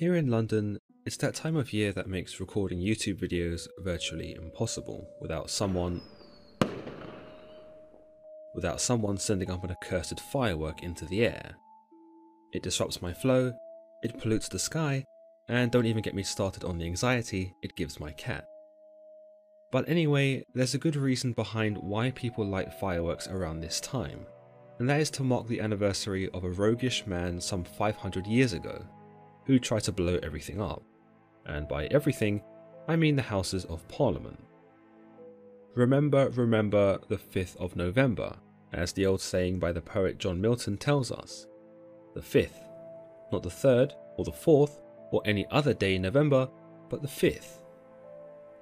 Here in London, it's that time of year that makes recording YouTube videos virtually impossible without someone without someone sending up an accursed firework into the air. It disrupts my flow, it pollutes the sky, and don't even get me started on the anxiety it gives my cat. But anyway, there's a good reason behind why people light fireworks around this time, and that is to mark the anniversary of a roguish man some 500 years ago, who try to blow everything up. And by everything, I mean the Houses of Parliament. Remember, remember the 5th of November, as the old saying by the poet John Milton tells us. The 5th, not the 3rd or the 4th or any other day in November, but the 5th.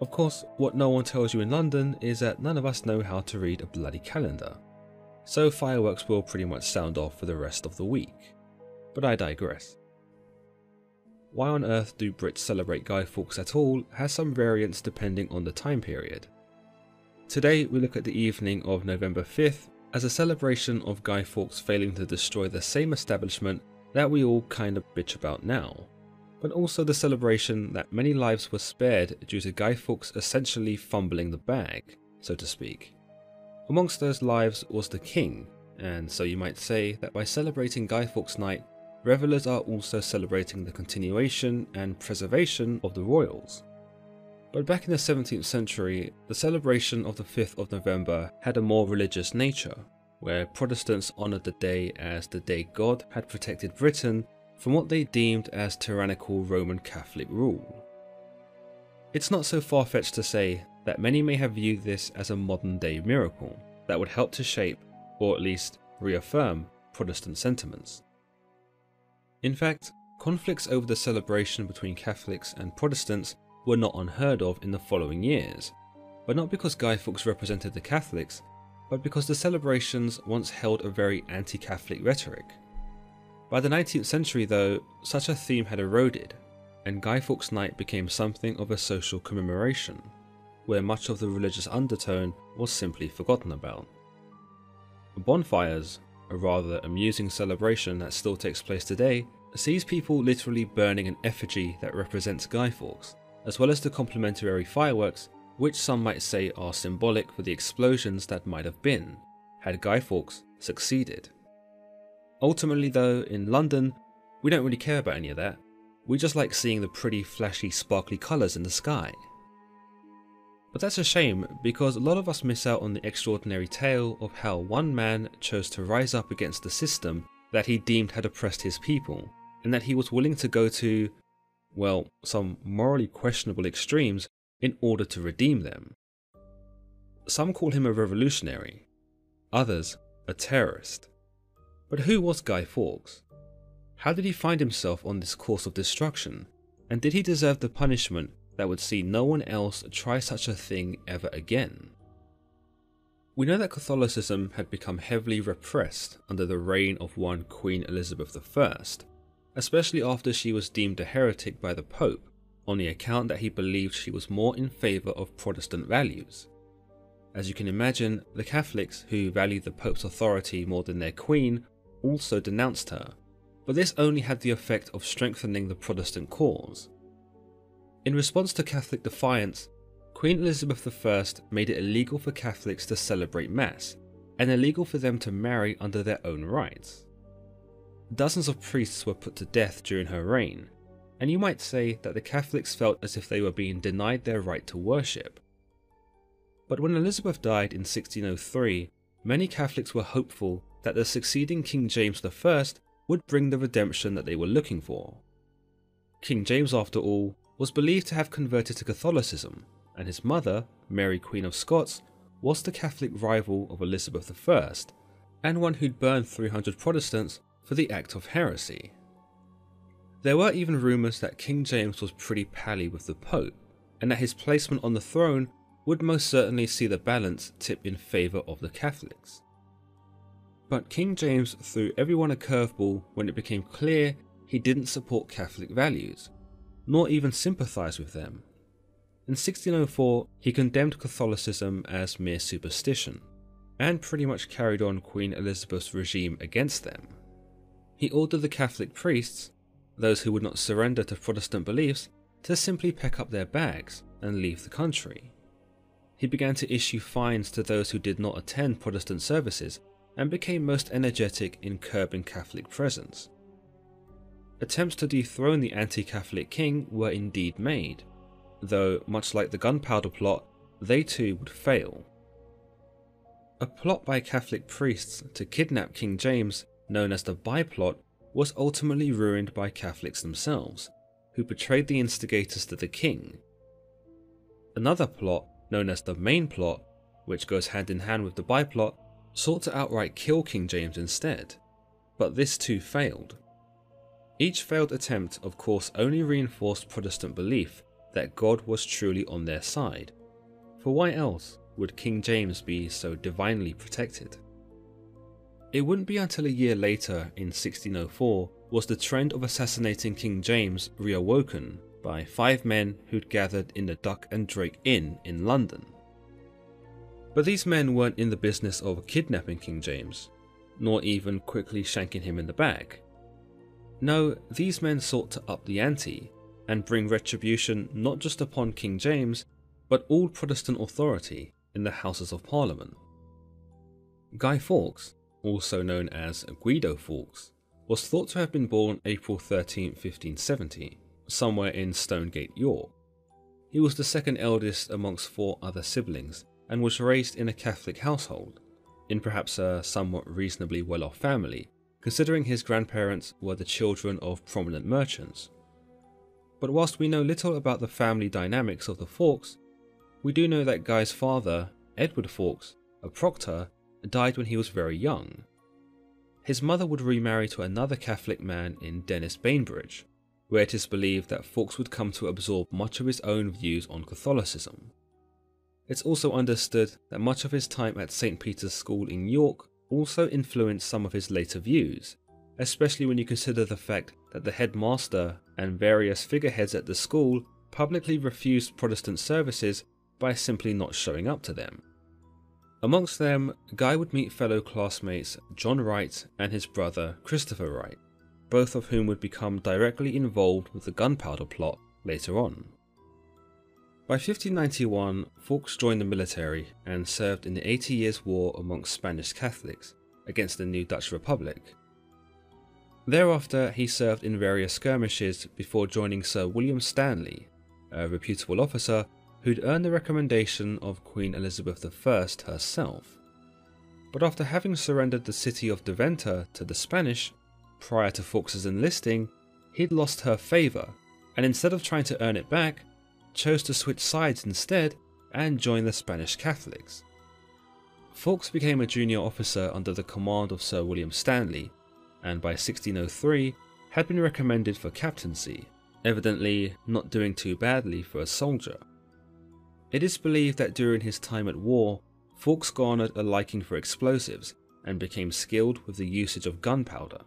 Of course, what no one tells you in London is that none of us know how to read a bloody calendar. So fireworks will pretty much sound off for the rest of the week. But I digress. Why on earth do Brits celebrate Guy Fawkes at all has some variance depending on the time period. Today we look at the evening of November 5th as a celebration of Guy Fawkes failing to destroy the same establishment that we all kind of bitch about now but also the celebration that many lives were spared due to Guy Fawkes essentially fumbling the bag, so to speak. Amongst those lives was the king, and so you might say that by celebrating Guy Fawkes Night, revelers are also celebrating the continuation and preservation of the royals. But back in the 17th century, the celebration of the 5th of November had a more religious nature, where Protestants honoured the day as the day God had protected Britain from what they deemed as tyrannical Roman Catholic rule. It's not so far fetched to say that many may have viewed this as a modern day miracle that would help to shape, or at least reaffirm, Protestant sentiments. In fact, conflicts over the celebration between Catholics and Protestants were not unheard of in the following years, but not because Guy Fawkes represented the Catholics, but because the celebrations once held a very anti Catholic rhetoric. By the 19th century, though, such a theme had eroded, and Guy Fawkes Night became something of a social commemoration, where much of the religious undertone was simply forgotten about. Bonfires, a rather amusing celebration that still takes place today, sees people literally burning an effigy that represents Guy Fawkes, as well as the complimentary fireworks, which some might say are symbolic for the explosions that might have been, had Guy Fawkes succeeded. Ultimately, though, in London, we don't really care about any of that. We just like seeing the pretty, flashy, sparkly colours in the sky. But that's a shame because a lot of us miss out on the extraordinary tale of how one man chose to rise up against the system that he deemed had oppressed his people, and that he was willing to go to, well, some morally questionable extremes in order to redeem them. Some call him a revolutionary, others a terrorist. But who was Guy Fawkes? How did he find himself on this course of destruction? And did he deserve the punishment that would see no one else try such a thing ever again? We know that Catholicism had become heavily repressed under the reign of one Queen Elizabeth I, especially after she was deemed a heretic by the Pope on the account that he believed she was more in favour of Protestant values. As you can imagine, the Catholics, who valued the Pope's authority more than their Queen, also denounced her, but this only had the effect of strengthening the Protestant cause. In response to Catholic defiance, Queen Elizabeth I made it illegal for Catholics to celebrate Mass, and illegal for them to marry under their own rights. Dozens of priests were put to death during her reign, and you might say that the Catholics felt as if they were being denied their right to worship. But when Elizabeth died in 1603, many Catholics were hopeful that the succeeding King James I would bring the redemption that they were looking for. King James, after all, was believed to have converted to Catholicism, and his mother, Mary Queen of Scots, was the Catholic rival of Elizabeth I, and one who'd burned 300 Protestants for the act of heresy. There were even rumours that King James was pretty pally with the Pope, and that his placement on the throne would most certainly see the balance tip in favour of the Catholics. But King James threw everyone a curveball when it became clear he didn't support Catholic values, nor even sympathise with them. In 1604, he condemned Catholicism as mere superstition, and pretty much carried on Queen Elizabeth's regime against them. He ordered the Catholic priests, those who would not surrender to Protestant beliefs to simply pack up their bags and leave the country. He began to issue fines to those who did not attend Protestant services and became most energetic in curbing Catholic presence. Attempts to dethrone the anti Catholic king were indeed made, though, much like the gunpowder plot, they too would fail. A plot by Catholic priests to kidnap King James, known as the Bye Plot, was ultimately ruined by Catholics themselves, who betrayed the instigators to the king. Another plot, known as the Main Plot, which goes hand in hand with the Bye Plot, sought to outright kill King James instead, but this too failed. Each failed attempt, of course, only reinforced Protestant belief that God was truly on their side, for why else would King James be so divinely protected? It wouldn't be until a year later, in 1604, was the trend of assassinating King James reawoken by five men who'd gathered in the Duck and Drake Inn in London. But these men weren't in the business of kidnapping King James, nor even quickly shanking him in the back. No, these men sought to up the ante and bring retribution not just upon King James, but all Protestant authority in the Houses of Parliament. Guy Fawkes, also known as Guido Fawkes, was thought to have been born April 13, 1570, somewhere in Stonegate, York. He was the second eldest amongst four other siblings and was raised in a Catholic household, in perhaps a somewhat reasonably well off family, considering his grandparents were the children of prominent merchants. But whilst we know little about the family dynamics of the Fawkes, we do know that Guy's father, Edward Fawkes, a proctor, died when he was very young. His mother would remarry to another Catholic man in Dennis Bainbridge, where it is believed that Fawkes would come to absorb much of his own views on Catholicism. It's also understood that much of his time at St. Peter's School in York also influenced some of his later views, especially when you consider the fact that the headmaster and various figureheads at the school publicly refused Protestant services by simply not showing up to them. Amongst them, Guy would meet fellow classmates John Wright and his brother Christopher Wright, both of whom would become directly involved with the gunpowder plot later on. By 1591, Fawkes joined the military and served in the Eighty Years' War amongst Spanish Catholics against the new Dutch Republic. Thereafter, he served in various skirmishes before joining Sir William Stanley, a reputable officer who'd earned the recommendation of Queen Elizabeth I herself. But after having surrendered the city of Deventer to the Spanish prior to Fawkes' enlisting, he'd lost her favour, and instead of trying to earn it back, chose to switch sides instead and join the Spanish Catholics. Fawkes became a junior officer under the command of Sir William Stanley, and by 1603 had been recommended for captaincy, evidently not doing too badly for a soldier. It is believed that during his time at war, Fawkes garnered a liking for explosives and became skilled with the usage of gunpowder.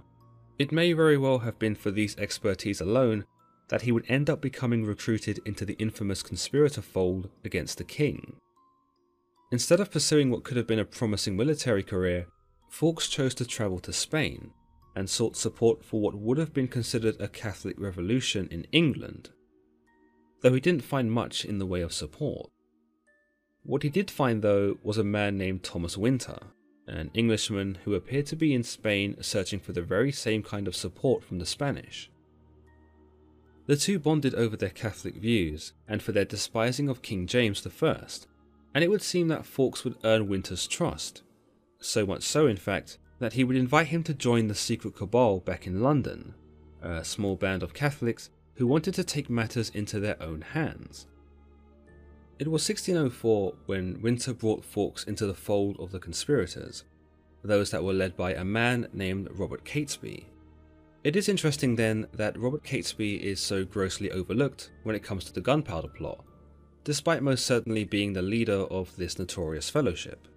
It may very well have been for these expertise alone that he would end up becoming recruited into the infamous conspirator fold against the king. Instead of pursuing what could have been a promising military career, Fawkes chose to travel to Spain and sought support for what would have been considered a Catholic revolution in England, though he didn't find much in the way of support. What he did find, though, was a man named Thomas Winter, an Englishman who appeared to be in Spain searching for the very same kind of support from the Spanish. The two bonded over their Catholic views and for their despising of King James I, and it would seem that Fawkes would earn Winter's trust. So much so, in fact, that he would invite him to join the secret cabal back in London, a small band of Catholics who wanted to take matters into their own hands. It was 1604 when Winter brought Fawkes into the fold of the conspirators, those that were led by a man named Robert Catesby, it is interesting then that Robert Catesby is so grossly overlooked when it comes to the gunpowder plot, despite most certainly being the leader of this notorious fellowship.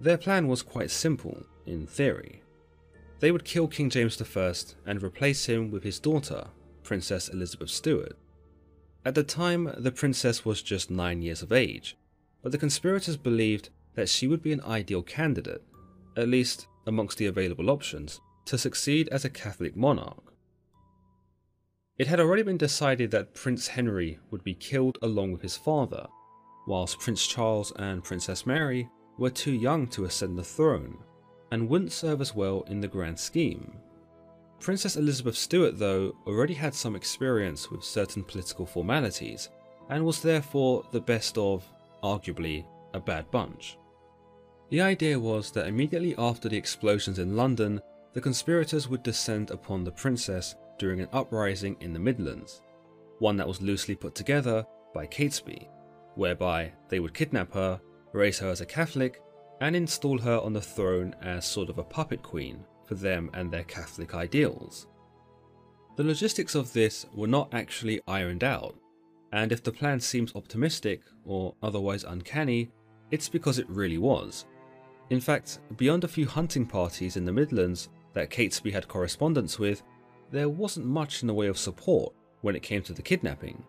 Their plan was quite simple, in theory. They would kill King James I and replace him with his daughter, Princess Elizabeth Stuart. At the time, the princess was just 9 years of age, but the conspirators believed that she would be an ideal candidate, at least amongst the available options, to succeed as a Catholic monarch. It had already been decided that Prince Henry would be killed along with his father, whilst Prince Charles and Princess Mary were too young to ascend the throne and wouldn't serve as well in the grand scheme. Princess Elizabeth Stuart, though, already had some experience with certain political formalities and was therefore the best of, arguably, a bad bunch. The idea was that immediately after the explosions in London, the conspirators would descend upon the princess during an uprising in the Midlands, one that was loosely put together by Catesby, whereby they would kidnap her, raise her as a Catholic, and install her on the throne as sort of a puppet queen for them and their Catholic ideals. The logistics of this were not actually ironed out, and if the plan seems optimistic or otherwise uncanny, it's because it really was. In fact, beyond a few hunting parties in the Midlands that Catesby had correspondence with, there wasn't much in the way of support when it came to the kidnapping,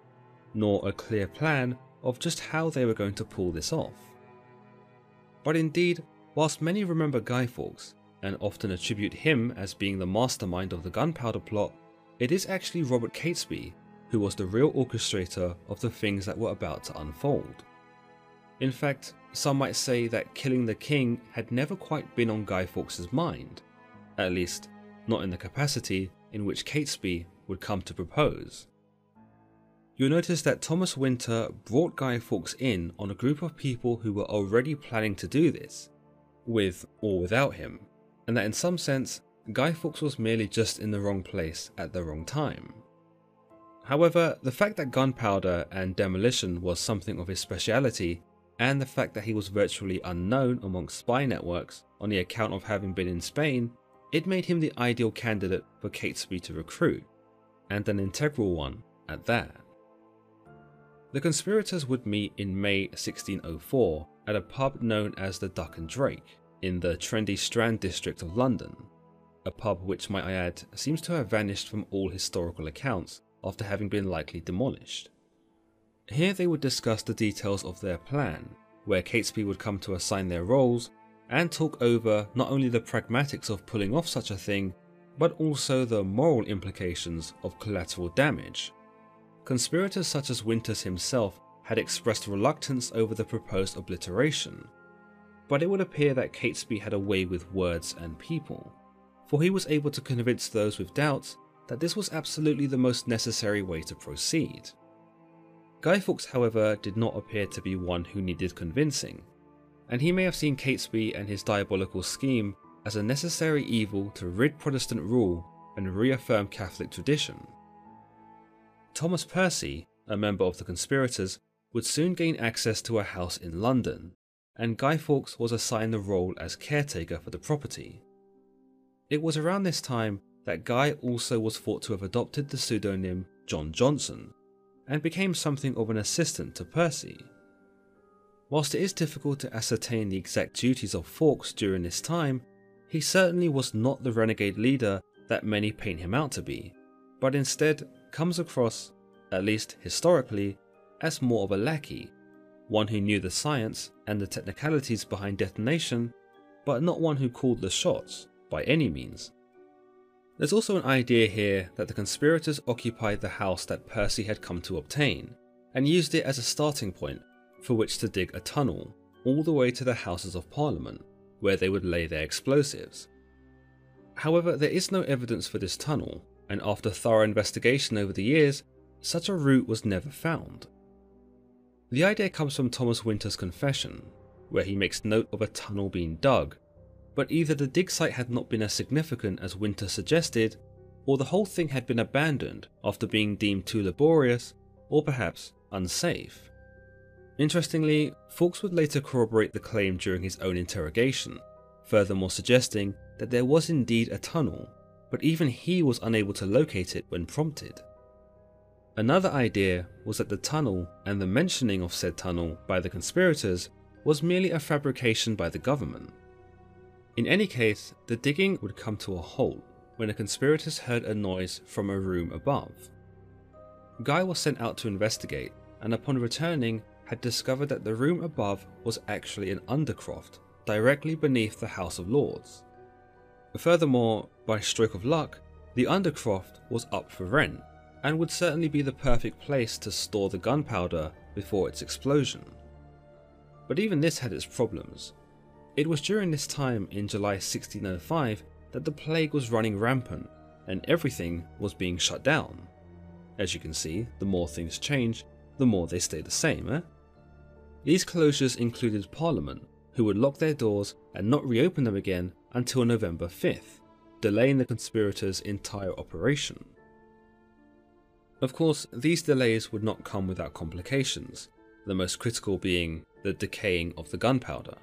nor a clear plan of just how they were going to pull this off. But indeed, whilst many remember Guy Fawkes and often attribute him as being the mastermind of the gunpowder plot, it is actually Robert Catesby who was the real orchestrator of the things that were about to unfold. In fact, some might say that killing the king had never quite been on Guy Fawkes' mind, at least not in the capacity in which Catesby would come to propose. You'll notice that Thomas Winter brought Guy Fawkes in on a group of people who were already planning to do this, with or without him, and that in some sense, Guy Fawkes was merely just in the wrong place at the wrong time. However, the fact that gunpowder and demolition was something of his speciality, and the fact that he was virtually unknown amongst spy networks on the account of having been in Spain, it made him the ideal candidate for Catesby to recruit, and an integral one at that. The conspirators would meet in May 1604 at a pub known as the Duck and Drake in the trendy Strand district of London, a pub which, might I add, seems to have vanished from all historical accounts after having been likely demolished. Here they would discuss the details of their plan, where Catesby would come to assign their roles and talk over not only the pragmatics of pulling off such a thing, but also the moral implications of collateral damage. Conspirators such as Winters himself had expressed reluctance over the proposed obliteration, but it would appear that Catesby had a way with words and people, for he was able to convince those with doubts that this was absolutely the most necessary way to proceed. Guy Fawkes, however, did not appear to be one who needed convincing, and he may have seen Catesby and his diabolical scheme as a necessary evil to rid Protestant rule and reaffirm Catholic tradition. Thomas Percy, a member of the conspirators, would soon gain access to a house in London, and Guy Fawkes was assigned the role as caretaker for the property. It was around this time that Guy also was thought to have adopted the pseudonym John Johnson, and became something of an assistant to Percy. Whilst it is difficult to ascertain the exact duties of Fawkes during this time, he certainly was not the renegade leader that many paint him out to be, but instead comes across, at least historically, as more of a lackey, one who knew the science and the technicalities behind detonation, but not one who called the shots by any means. There's also an idea here that the conspirators occupied the house that Percy had come to obtain, and used it as a starting point for which to dig a tunnel all the way to the Houses of Parliament, where they would lay their explosives. However, there is no evidence for this tunnel, and after thorough investigation over the years, such a route was never found. The idea comes from Thomas Winter's confession, where he makes note of a tunnel being dug, but either the dig site had not been as significant as Winter suggested, or the whole thing had been abandoned after being deemed too laborious, or perhaps unsafe. Interestingly, Fawkes would later corroborate the claim during his own interrogation, furthermore suggesting that there was indeed a tunnel but even he was unable to locate it when prompted. Another idea was that the tunnel and the mentioning of said tunnel by the conspirators was merely a fabrication by the government. In any case, the digging would come to a halt when the conspirators heard a noise from a room above. Guy was sent out to investigate and upon returning had discovered that the room above was actually an undercroft directly beneath the House of Lords. Furthermore, by stroke of luck, the Undercroft was up for rent, and would certainly be the perfect place to store the gunpowder before its explosion. But even this had its problems. It was during this time in July 1605 that the plague was running rampant and everything was being shut down. As you can see, the more things change, the more they stay the same, eh? These closures included Parliament, who would lock their doors and not reopen them again until November 5th, delaying the conspirators' entire operation. Of course, these delays would not come without complications, the most critical being the decaying of the gunpowder.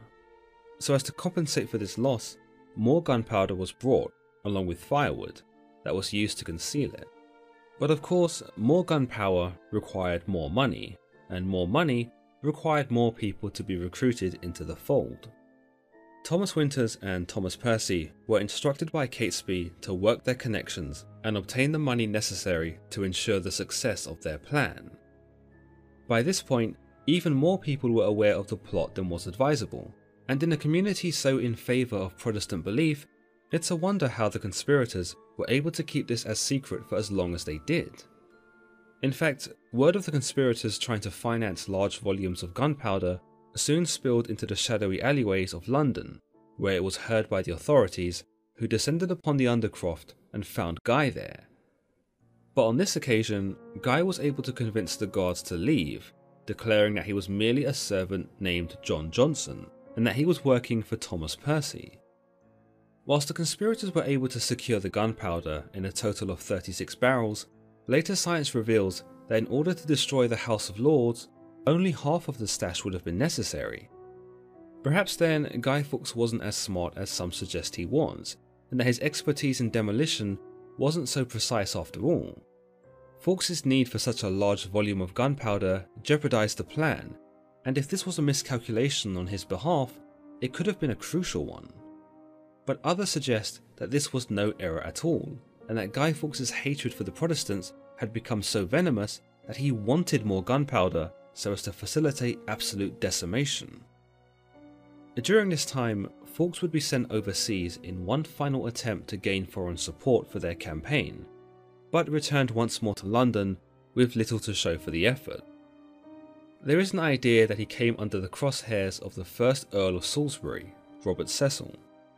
So, as to compensate for this loss, more gunpowder was brought, along with firewood, that was used to conceal it. But of course, more gunpowder required more money, and more money required more people to be recruited into the fold. Thomas Winters and Thomas Percy were instructed by Catesby to work their connections and obtain the money necessary to ensure the success of their plan. By this point, even more people were aware of the plot than was advisable, and in a community so in favour of Protestant belief, it's a wonder how the conspirators were able to keep this as secret for as long as they did. In fact, word of the conspirators trying to finance large volumes of gunpowder soon spilled into the shadowy alleyways of London, where it was heard by the authorities, who descended upon the Undercroft and found Guy there. But on this occasion, Guy was able to convince the guards to leave, declaring that he was merely a servant named John Johnson, and that he was working for Thomas Percy. Whilst the conspirators were able to secure the gunpowder in a total of 36 barrels, later science reveals that in order to destroy the House of Lords, only half of the stash would have been necessary. Perhaps then, Guy Fawkes wasn't as smart as some suggest he was, and that his expertise in demolition wasn't so precise after all. Fawkes' need for such a large volume of gunpowder jeopardized the plan, and if this was a miscalculation on his behalf, it could have been a crucial one. But others suggest that this was no error at all, and that Guy Fawkes' hatred for the Protestants had become so venomous that he wanted more gunpowder so as to facilitate absolute decimation. During this time, Fawkes would be sent overseas in one final attempt to gain foreign support for their campaign, but returned once more to London with little to show for the effort. There is an idea that he came under the crosshairs of the first Earl of Salisbury, Robert Cecil,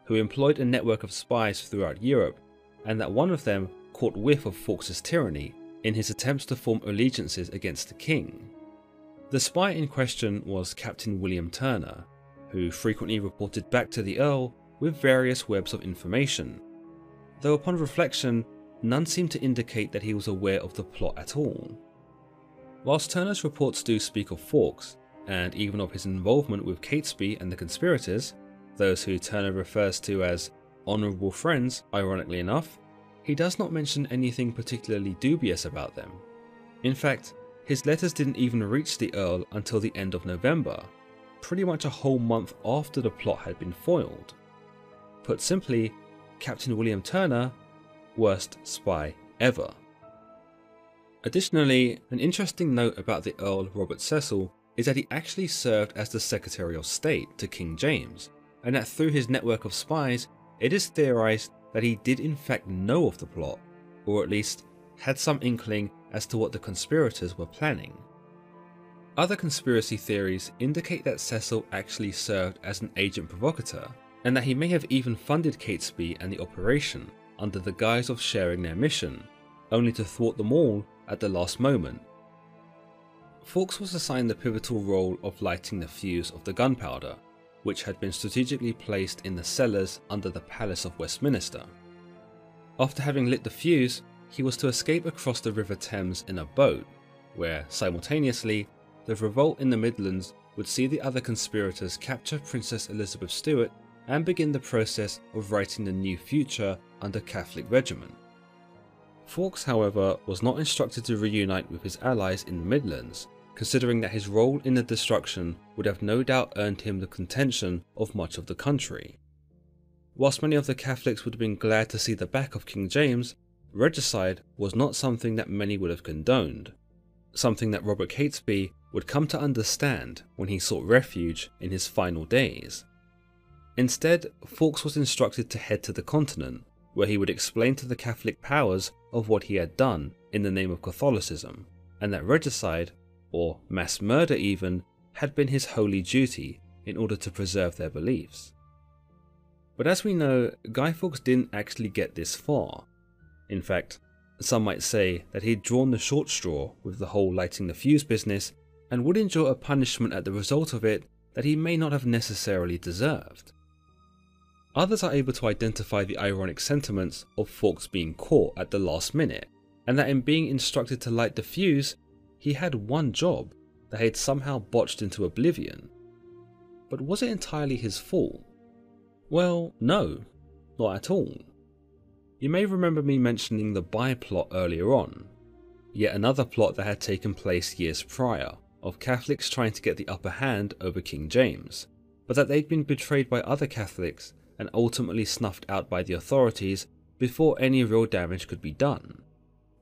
who employed a network of spies throughout Europe, and that one of them caught whiff of Fawkes' tyranny in his attempts to form allegiances against the king. The spy in question was Captain William Turner, who frequently reported back to the Earl with various webs of information, though upon reflection, none seemed to indicate that he was aware of the plot at all. Whilst Turner's reports do speak of Fawkes, and even of his involvement with Catesby and the conspirators, those who Turner refers to as honourable friends, ironically enough, he does not mention anything particularly dubious about them. In fact, his letters didn't even reach the Earl until the end of November, pretty much a whole month after the plot had been foiled. Put simply, Captain William Turner, worst spy ever. Additionally, an interesting note about the Earl Robert Cecil is that he actually served as the Secretary of State to King James, and that through his network of spies, it is theorized that he did in fact know of the plot, or at least had some inkling as to what the conspirators were planning. Other conspiracy theories indicate that Cecil actually served as an agent provocateur, and that he may have even funded Catesby and the operation under the guise of sharing their mission, only to thwart them all at the last moment. Fawkes was assigned the pivotal role of lighting the fuse of the gunpowder, which had been strategically placed in the cellars under the Palace of Westminster. After having lit the fuse, he was to escape across the River Thames in a boat, where, simultaneously, the revolt in the Midlands would see the other conspirators capture Princess Elizabeth Stuart and begin the process of writing the new future under Catholic regiment. Fawkes, however, was not instructed to reunite with his allies in the Midlands, considering that his role in the destruction would have no doubt earned him the contention of much of the country. Whilst many of the Catholics would have been glad to see the back of King James, regicide was not something that many would have condoned, something that Robert Catesby would come to understand when he sought refuge in his final days. Instead, Fawkes was instructed to head to the continent, where he would explain to the Catholic powers of what he had done in the name of Catholicism, and that regicide, or mass murder even, had been his holy duty in order to preserve their beliefs. But as we know, Guy Fawkes didn't actually get this far. In fact, some might say that he'd drawn the short straw with the whole lighting the fuse business and would endure a punishment at the result of it that he may not have necessarily deserved. Others are able to identify the ironic sentiments of Fawkes being caught at the last minute, and that in being instructed to light the fuse, he had one job that he had somehow botched into oblivion. But was it entirely his fault? Well, no, not at all. You may remember me mentioning the Bye plot earlier on, yet another plot that had taken place years prior, of Catholics trying to get the upper hand over King James, but that they'd been betrayed by other Catholics and ultimately snuffed out by the authorities before any real damage could be done.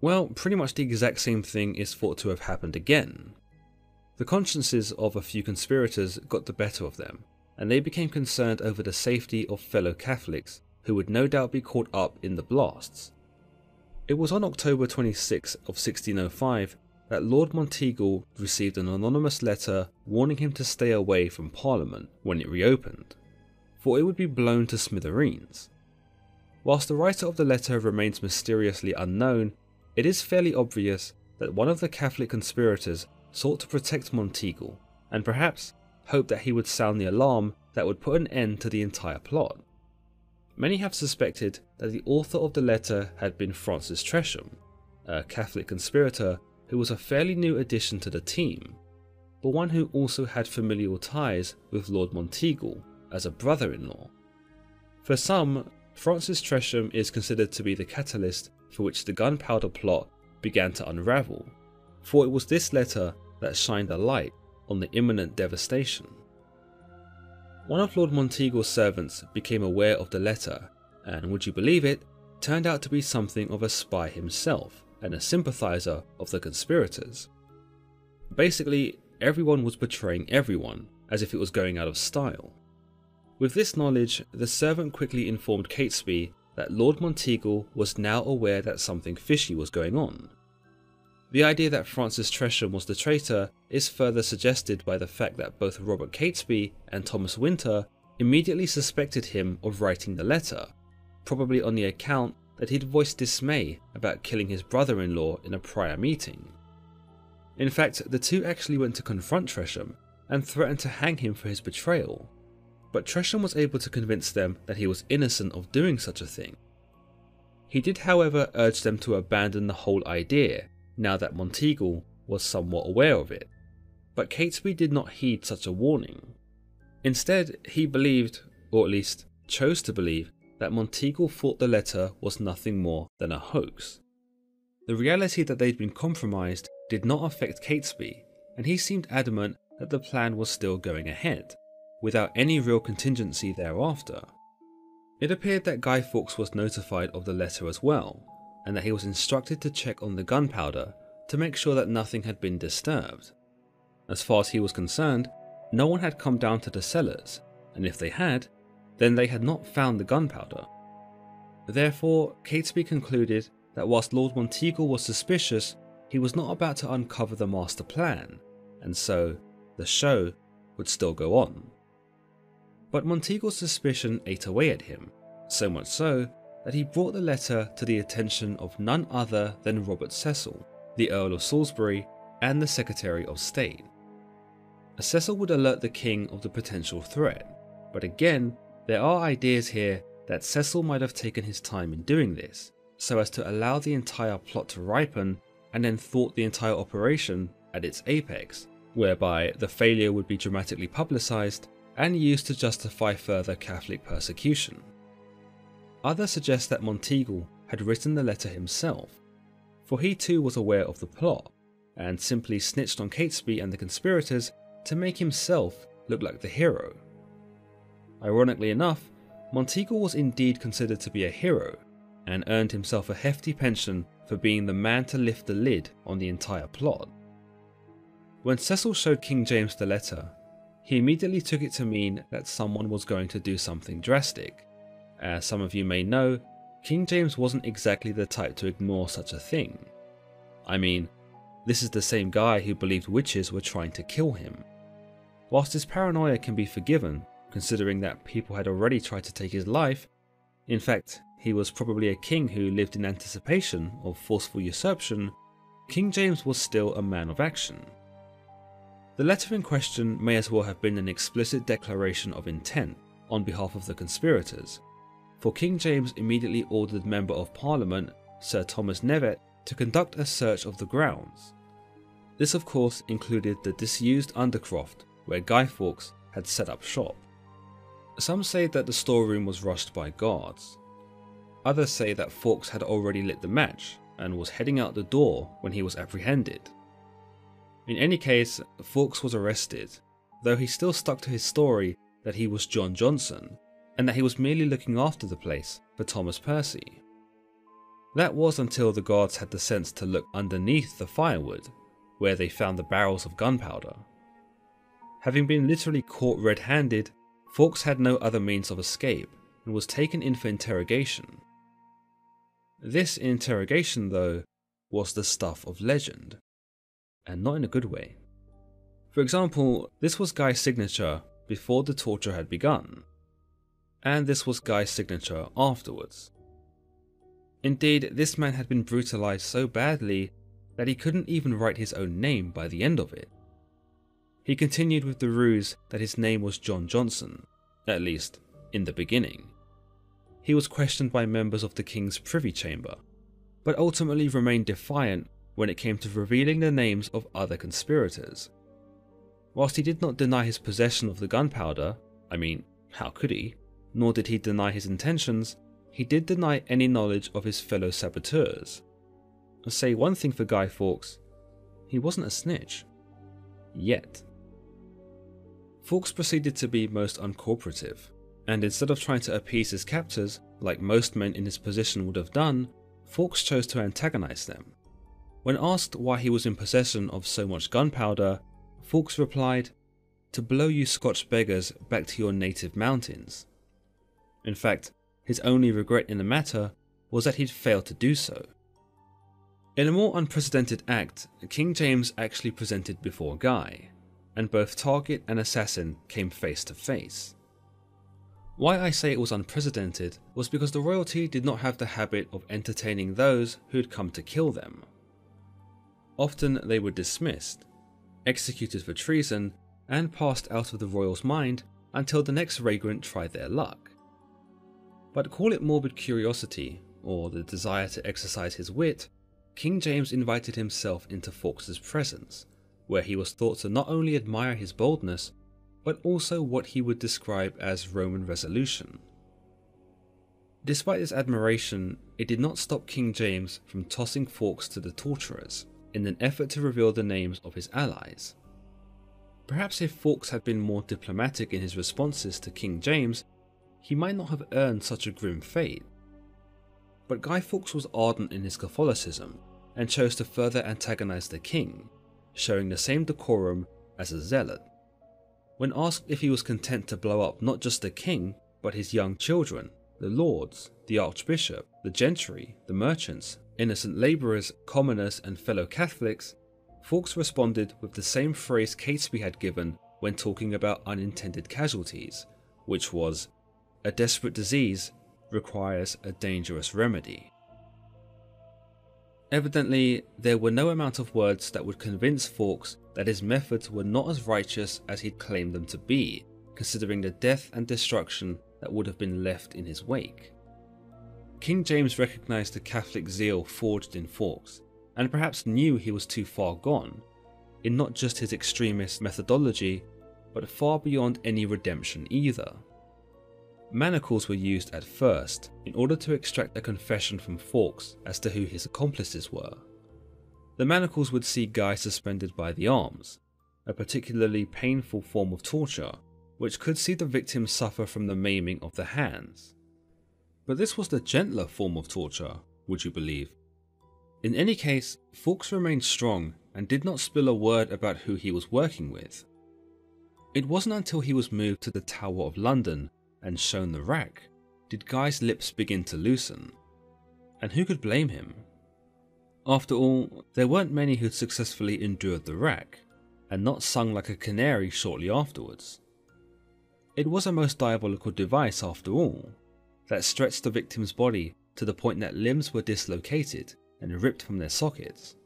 Well, pretty much the exact same thing is thought to have happened again. The consciences of a few conspirators got the better of them, and they became concerned over the safety of fellow Catholics who would no doubt be caught up in the blasts. It was on October 26 of 1605 that Lord Monteagle received an anonymous letter warning him to stay away from Parliament when it reopened, for it would be blown to smithereens. Whilst the writer of the letter remains mysteriously unknown, it is fairly obvious that one of the Catholic conspirators sought to protect Monteagle, and perhaps hoped that he would sound the alarm that would put an end to the entire plot. Many have suspected that the author of the letter had been Francis Tresham, a Catholic conspirator who was a fairly new addition to the team, but one who also had familial ties with Lord Monteagle as a brother in law. For some, Francis Tresham is considered to be the catalyst for which the gunpowder plot began to unravel, for it was this letter that shined a light on the imminent devastation. One of Lord Monteagle's servants became aware of the letter, and would you believe it, turned out to be something of a spy himself and a sympathizer of the conspirators. Basically, everyone was betraying everyone, as if it was going out of style. With this knowledge, the servant quickly informed Catesby that Lord Monteagle was now aware that something fishy was going on, the idea that Francis Tresham was the traitor is further suggested by the fact that both Robert Catesby and Thomas Winter immediately suspected him of writing the letter, probably on the account that he'd voiced dismay about killing his brother in law in a prior meeting. In fact, the two actually went to confront Tresham and threatened to hang him for his betrayal, but Tresham was able to convince them that he was innocent of doing such a thing. He did, however, urge them to abandon the whole idea now that Monteagle was somewhat aware of it. But Catesby did not heed such a warning. Instead, he believed, or at least chose to believe, that Monteagle thought the letter was nothing more than a hoax. The reality that they'd been compromised did not affect Catesby, and he seemed adamant that the plan was still going ahead, without any real contingency thereafter. It appeared that Guy Fawkes was notified of the letter as well, and that he was instructed to check on the gunpowder to make sure that nothing had been disturbed. As far as he was concerned, no one had come down to the cellars, and if they had, then they had not found the gunpowder. Therefore, Catesby concluded that whilst Lord Monteagle was suspicious, he was not about to uncover the master plan, and so the show would still go on. But Monteagle's suspicion ate away at him, so much so that he brought the letter to the attention of none other than Robert Cecil, the Earl of Salisbury, and the Secretary of State. Cecil would alert the king of the potential threat, but again, there are ideas here that Cecil might have taken his time in doing this, so as to allow the entire plot to ripen and then thwart the entire operation at its apex, whereby the failure would be dramatically publicised and used to justify further Catholic persecution. Others suggest that Monteagle had written the letter himself, for he too was aware of the plot, and simply snitched on Catesby and the conspirators to make himself look like the hero. Ironically enough, Monteagle was indeed considered to be a hero, and earned himself a hefty pension for being the man to lift the lid on the entire plot. When Cecil showed King James the letter, he immediately took it to mean that someone was going to do something drastic, as some of you may know, King James wasn't exactly the type to ignore such a thing. I mean, this is the same guy who believed witches were trying to kill him. Whilst his paranoia can be forgiven, considering that people had already tried to take his life, in fact, he was probably a king who lived in anticipation of forceful usurpation, King James was still a man of action. The letter in question may as well have been an explicit declaration of intent on behalf of the conspirators, for King James immediately ordered Member of Parliament Sir Thomas Knevet to conduct a search of the grounds. This, of course, included the disused Undercroft where Guy Fawkes had set up shop. Some say that the storeroom was rushed by guards. Others say that Fawkes had already lit the match and was heading out the door when he was apprehended. In any case, Fawkes was arrested, though he still stuck to his story that he was John Johnson and that he was merely looking after the place for Thomas Percy. That was until the guards had the sense to look underneath the firewood, where they found the barrels of gunpowder. Having been literally caught red handed, Fawkes had no other means of escape and was taken in for interrogation. This interrogation, though, was the stuff of legend and not in a good way. For example, this was Guy's signature before the torture had begun, and this was Guy's signature afterwards. Indeed, this man had been brutalized so badly that he couldn't even write his own name by the end of it. He continued with the ruse that his name was John Johnson, at least in the beginning. He was questioned by members of the King's Privy Chamber, but ultimately remained defiant when it came to revealing the names of other conspirators. Whilst he did not deny his possession of the gunpowder, I mean, how could he? Nor did he deny his intentions, he did deny any knowledge of his fellow saboteurs. I'll say one thing for Guy Fawkes he wasn't a snitch. Yet. Fawkes proceeded to be most uncooperative, and instead of trying to appease his captors, like most men in his position would have done, Fawkes chose to antagonize them. When asked why he was in possession of so much gunpowder, Fawkes replied, To blow you Scotch beggars back to your native mountains. In fact, his only regret in the matter was that he'd failed to do so. In a more unprecedented act, King James actually presented before Guy, and both target and assassin came face to face. Why I say it was unprecedented was because the royalty did not have the habit of entertaining those who'd come to kill them. Often they were dismissed, executed for treason, and passed out of the royal's mind until the next vagrant tried their luck. But call it morbid curiosity, or the desire to exercise his wit, King James invited himself into Fawkes's presence, where he was thought to not only admire his boldness, but also what he would describe as Roman resolution. Despite this admiration, it did not stop King James from tossing Fawkes to the torturers in an effort to reveal the names of his allies. Perhaps if Fawkes had been more diplomatic in his responses to King James, he might not have earned such a grim fate. But Guy Fawkes was ardent in his Catholicism and chose to further antagonize the king, showing the same decorum as a zealot. When asked if he was content to blow up not just the king, but his young children, the lords, the archbishop, the gentry, the merchants, innocent labourers, commoners, and fellow Catholics, Fawkes responded with the same phrase Catesby had given when talking about unintended casualties, which was, A desperate disease requires a dangerous remedy. Evidently, there were no amount of words that would convince Fawkes that his methods were not as righteous as he'd claimed them to be, considering the death and destruction that would have been left in his wake. King James recognised the Catholic zeal forged in Fawkes, and perhaps knew he was too far gone, in not just his extremist methodology, but far beyond any redemption either. Manacles were used at first in order to extract a confession from Fawkes as to who his accomplices were. The manacles would see Guy suspended by the arms, a particularly painful form of torture, which could see the victim suffer from the maiming of the hands. But this was the gentler form of torture, would you believe? In any case, Fawkes remained strong and did not spill a word about who he was working with. It wasn't until he was moved to the Tower of London and shown the rack did Guy's lips begin to loosen, and who could blame him? After all, there weren't many who'd successfully endured the rack, and not sung like a canary shortly afterwards. It was a most diabolical device after all, that stretched the victim's body to the point that limbs were dislocated and ripped from their sockets.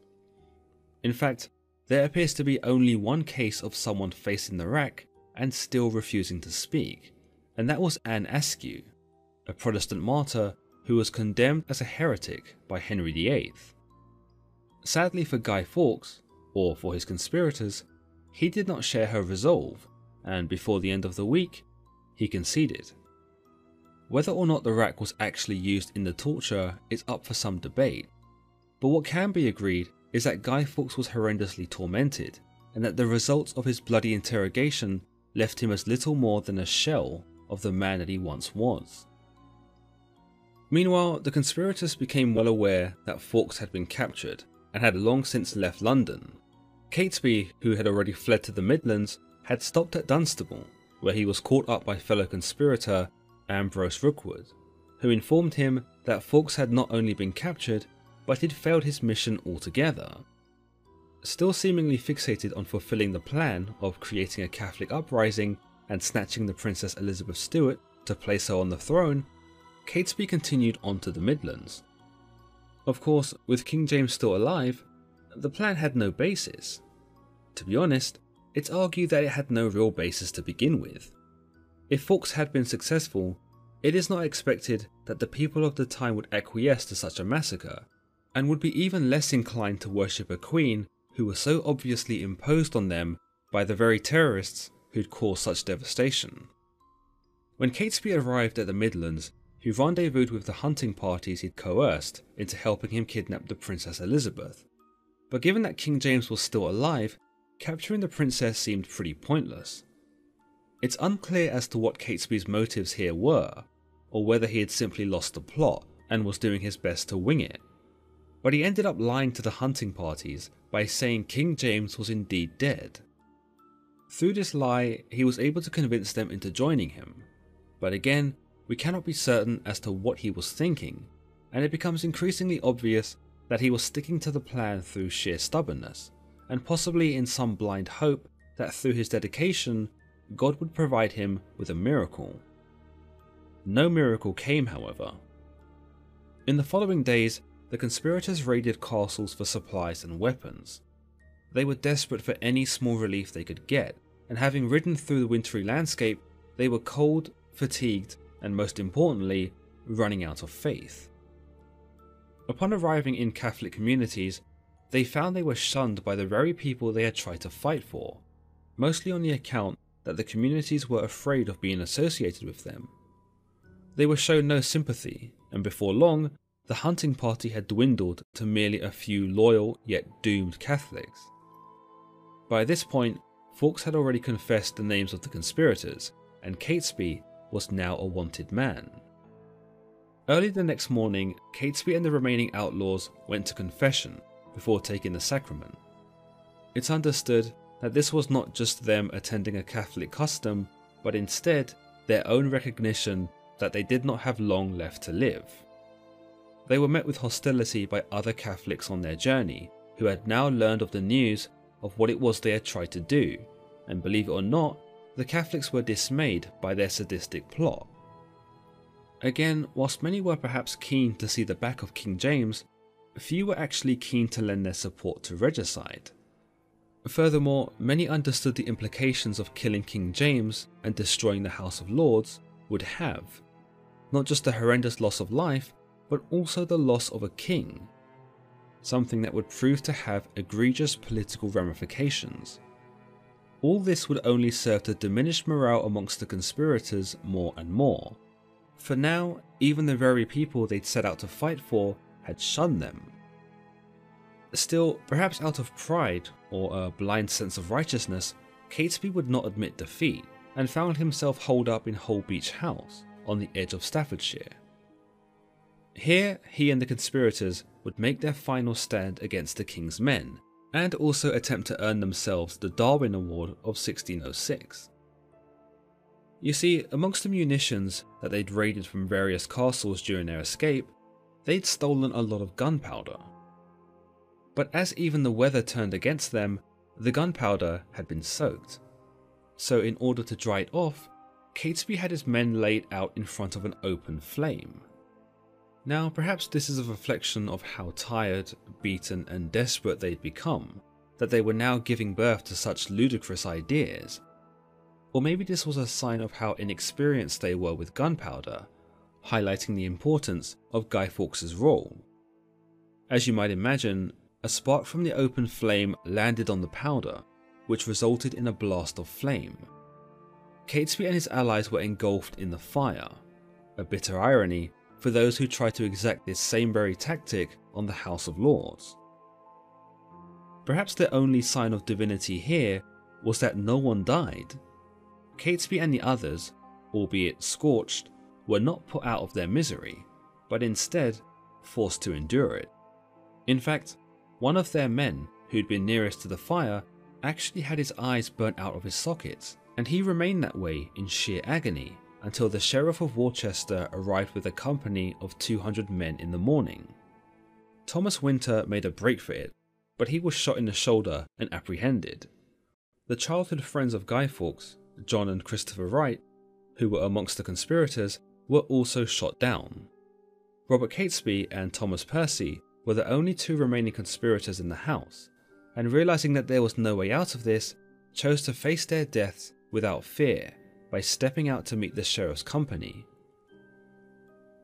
In fact, there appears to be only one case of someone facing the rack and still refusing to speak, and that was Anne Askew, a Protestant martyr who was condemned as a heretic by Henry VIII. Sadly for Guy Fawkes, or for his conspirators, he did not share her resolve, and before the end of the week, he conceded. Whether or not the rack was actually used in the torture is up for some debate, but what can be agreed is that Guy Fawkes was horrendously tormented, and that the results of his bloody interrogation left him as little more than a shell of the man that he once was. Meanwhile, the conspirators became well aware that Fawkes had been captured and had long since left London. Catesby, who had already fled to the Midlands, had stopped at Dunstable, where he was caught up by fellow conspirator Ambrose Rookwood, who informed him that Fawkes had not only been captured, but had failed his mission altogether. Still seemingly fixated on fulfilling the plan of creating a Catholic uprising and snatching the Princess Elizabeth Stuart to place her on the throne, Catesby continued on to the Midlands. Of course, with King James still alive, the plan had no basis. To be honest, it's argued that it had no real basis to begin with. If Fawkes had been successful, it is not expected that the people of the time would acquiesce to such a massacre, and would be even less inclined to worship a queen who was so obviously imposed on them by the very terrorists who'd caused such devastation. When Catesby arrived at the Midlands, he rendezvoused with the hunting parties he'd coerced into helping him kidnap the Princess Elizabeth. But given that King James was still alive, capturing the princess seemed pretty pointless. It's unclear as to what Catesby's motives here were, or whether he had simply lost the plot and was doing his best to wing it. But he ended up lying to the hunting parties by saying King James was indeed dead. Through this lie, he was able to convince them into joining him. But again, we cannot be certain as to what he was thinking, and it becomes increasingly obvious that he was sticking to the plan through sheer stubbornness, and possibly in some blind hope that through his dedication, God would provide him with a miracle. No miracle came, however. In the following days, the conspirators raided castles for supplies and weapons. They were desperate for any small relief they could get, and having ridden through the wintry landscape, they were cold, fatigued, and most importantly, running out of faith. Upon arriving in Catholic communities, they found they were shunned by the very people they had tried to fight for, mostly on the account that the communities were afraid of being associated with them. They were shown no sympathy, and before long, the hunting party had dwindled to merely a few loyal yet doomed Catholics. By this point, Fawkes had already confessed the names of the conspirators, and Catesby was now a wanted man. Early the next morning, Catesby and the remaining outlaws went to confession before taking the sacrament. It's understood that this was not just them attending a Catholic custom, but instead their own recognition that they did not have long left to live. They were met with hostility by other Catholics on their journey, who had now learned of the news of what it was they had tried to do, and believe it or not, the Catholics were dismayed by their sadistic plot. Again, whilst many were perhaps keen to see the back of King James, few were actually keen to lend their support to regicide. Furthermore, many understood the implications of killing King James and destroying the House of Lords would have. Not just the horrendous loss of life, but also the loss of a king. Something that would prove to have egregious political ramifications. All this would only serve to diminish morale amongst the conspirators more and more. For now, even the very people they'd set out to fight for had shunned them. Still, perhaps out of pride or a blind sense of righteousness, Catesby would not admit defeat and found himself holed up in Holbeach House on the edge of Staffordshire. Here, he and the conspirators would make their final stand against the king's men and also attempt to earn themselves the Darwin Award of 1606. You see, amongst the munitions that they'd raided from various castles during their escape, they'd stolen a lot of gunpowder. But as even the weather turned against them, the gunpowder had been soaked. So, in order to dry it off, Catesby had his men laid out in front of an open flame. Now, perhaps this is a reflection of how tired, beaten, and desperate they'd become, that they were now giving birth to such ludicrous ideas. Or maybe this was a sign of how inexperienced they were with gunpowder, highlighting the importance of Guy Fawkes' role. As you might imagine, a spark from the open flame landed on the powder, which resulted in a blast of flame. Catesby and his allies were engulfed in the fire, a bitter irony for those who try to exact this same very tactic on the House of Lords. Perhaps the only sign of divinity here was that no one died. Catesby and the others, albeit scorched, were not put out of their misery, but instead forced to endure it. In fact, one of their men, who'd been nearest to the fire, actually had his eyes burnt out of his sockets, and he remained that way in sheer agony until the Sheriff of Worcester arrived with a company of 200 men in the morning. Thomas Winter made a break for it, but he was shot in the shoulder and apprehended. The childhood friends of Guy Fawkes, John and Christopher Wright, who were amongst the conspirators, were also shot down. Robert Catesby and Thomas Percy were the only two remaining conspirators in the house, and realizing that there was no way out of this, chose to face their deaths without fear by stepping out to meet the sheriff's company.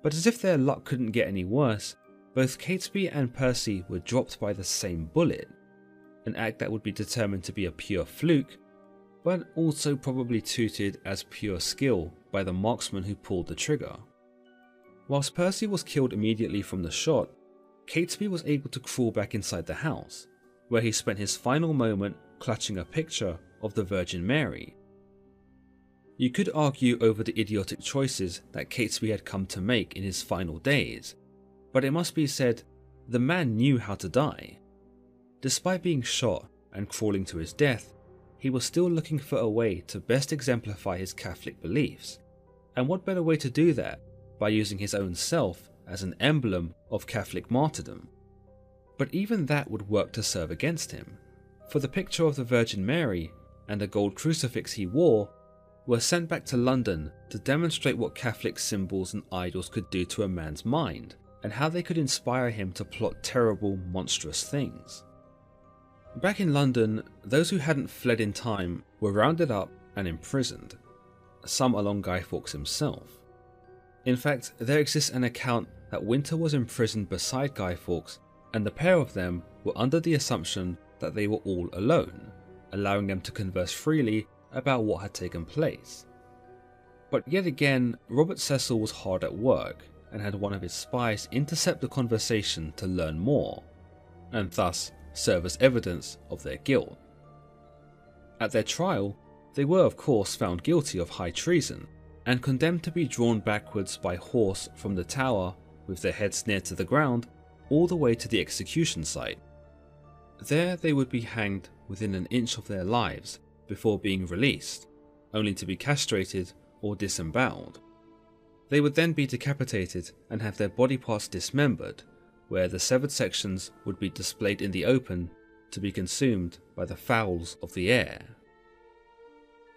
But as if their luck couldn't get any worse, both Catesby and Percy were dropped by the same bullet, an act that would be determined to be a pure fluke, but also probably touted as pure skill by the marksman who pulled the trigger. Whilst Percy was killed immediately from the shot, Catesby was able to crawl back inside the house, where he spent his final moment clutching a picture of the Virgin Mary you could argue over the idiotic choices that Catesby had come to make in his final days, but it must be said, the man knew how to die. Despite being shot and crawling to his death, he was still looking for a way to best exemplify his Catholic beliefs. And what better way to do that by using his own self as an emblem of Catholic martyrdom? But even that would work to serve against him, for the picture of the Virgin Mary and the gold crucifix he wore were sent back to London to demonstrate what Catholic symbols and idols could do to a man's mind, and how they could inspire him to plot terrible, monstrous things. Back in London, those who hadn't fled in time were rounded up and imprisoned, some along Guy Fawkes himself. In fact, there exists an account that Winter was imprisoned beside Guy Fawkes, and the pair of them were under the assumption that they were all alone, allowing them to converse freely about what had taken place. But yet again, Robert Cecil was hard at work and had one of his spies intercept the conversation to learn more, and thus serve as evidence of their guilt. At their trial, they were of course found guilty of high treason and condemned to be drawn backwards by horse from the tower with their heads near to the ground all the way to the execution site. There they would be hanged within an inch of their lives before being released, only to be castrated or disemboweled. They would then be decapitated and have their body parts dismembered, where the severed sections would be displayed in the open to be consumed by the fowls of the air.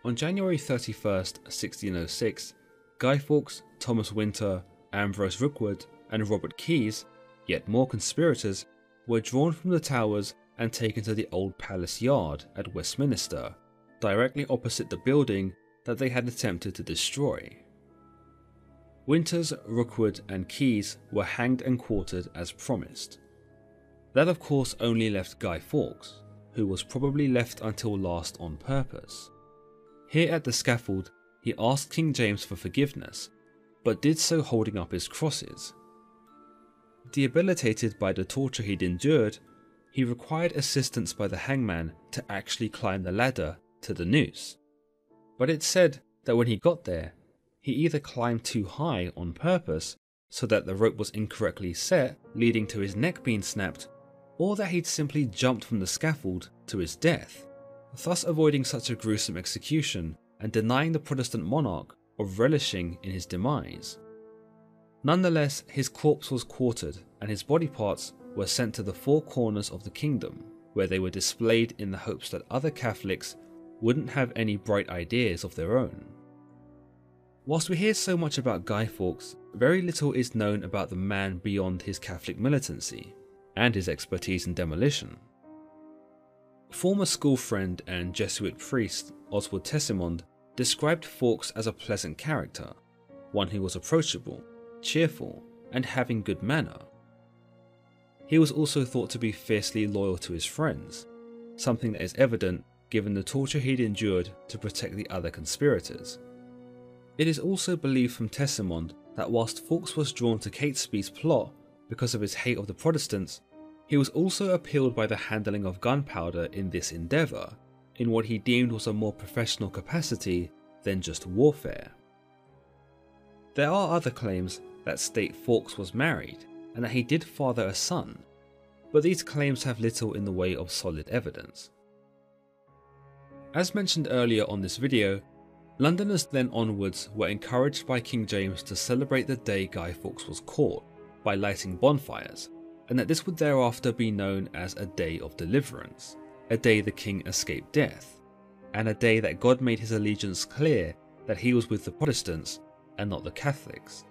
On January 31st, 1606, Guy Fawkes, Thomas Winter, Ambrose Rookwood, and Robert Keyes, yet more conspirators, were drawn from the towers and taken to the old palace yard at Westminster, directly opposite the building that they had attempted to destroy. Winters, Rookwood, and Keyes were hanged and quartered as promised. That, of course, only left Guy Fawkes, who was probably left until last on purpose. Here at the scaffold, he asked King James for forgiveness, but did so holding up his crosses. Debilitated by the torture he'd endured, he required assistance by the hangman to actually climb the ladder to the noose. But it's said that when he got there, he either climbed too high on purpose so that the rope was incorrectly set, leading to his neck being snapped, or that he'd simply jumped from the scaffold to his death, thus avoiding such a gruesome execution and denying the Protestant monarch of relishing in his demise. Nonetheless, his corpse was quartered and his body parts were sent to the four corners of the kingdom, where they were displayed in the hopes that other Catholics wouldn't have any bright ideas of their own. Whilst we hear so much about Guy Fawkes, very little is known about the man beyond his Catholic militancy and his expertise in demolition. Former school friend and Jesuit priest Oswald Tesimond described Fawkes as a pleasant character, one who was approachable, cheerful, and having good manner. He was also thought to be fiercely loyal to his friends, something that is evident given the torture he'd endured to protect the other conspirators. It is also believed from Tesimond that whilst Fawkes was drawn to Catesby's plot because of his hate of the Protestants, he was also appealed by the handling of gunpowder in this endeavour, in what he deemed was a more professional capacity than just warfare. There are other claims that state Fawkes was married and that he did father a son, but these claims have little in the way of solid evidence. As mentioned earlier on this video, Londoners then onwards were encouraged by King James to celebrate the day Guy Fawkes was caught by lighting bonfires, and that this would thereafter be known as a day of deliverance, a day the king escaped death, and a day that God made his allegiance clear that he was with the Protestants and not the Catholics.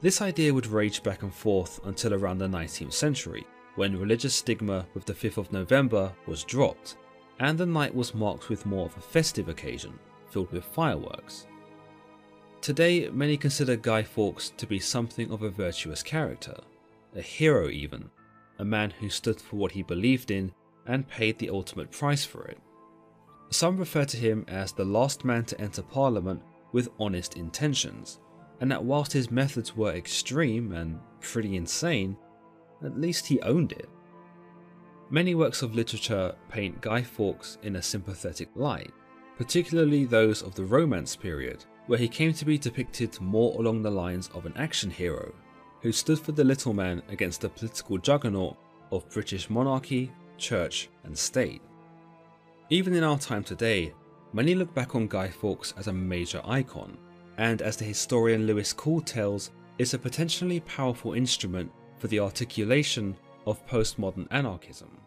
This idea would rage back and forth until around the 19th century, when religious stigma with the 5th of November was dropped and the night was marked with more of a festive occasion, filled with fireworks. Today, many consider Guy Fawkes to be something of a virtuous character, a hero even, a man who stood for what he believed in and paid the ultimate price for it. Some refer to him as the last man to enter Parliament with honest intentions, and that whilst his methods were extreme and pretty insane, at least he owned it. Many works of literature paint Guy Fawkes in a sympathetic light, particularly those of the Romance period, where he came to be depicted more along the lines of an action hero, who stood for the little man against the political juggernaut of British monarchy, church, and state. Even in our time today, many look back on Guy Fawkes as a major icon, and as the historian Lewis Call tells, is a potentially powerful instrument for the articulation of postmodern anarchism.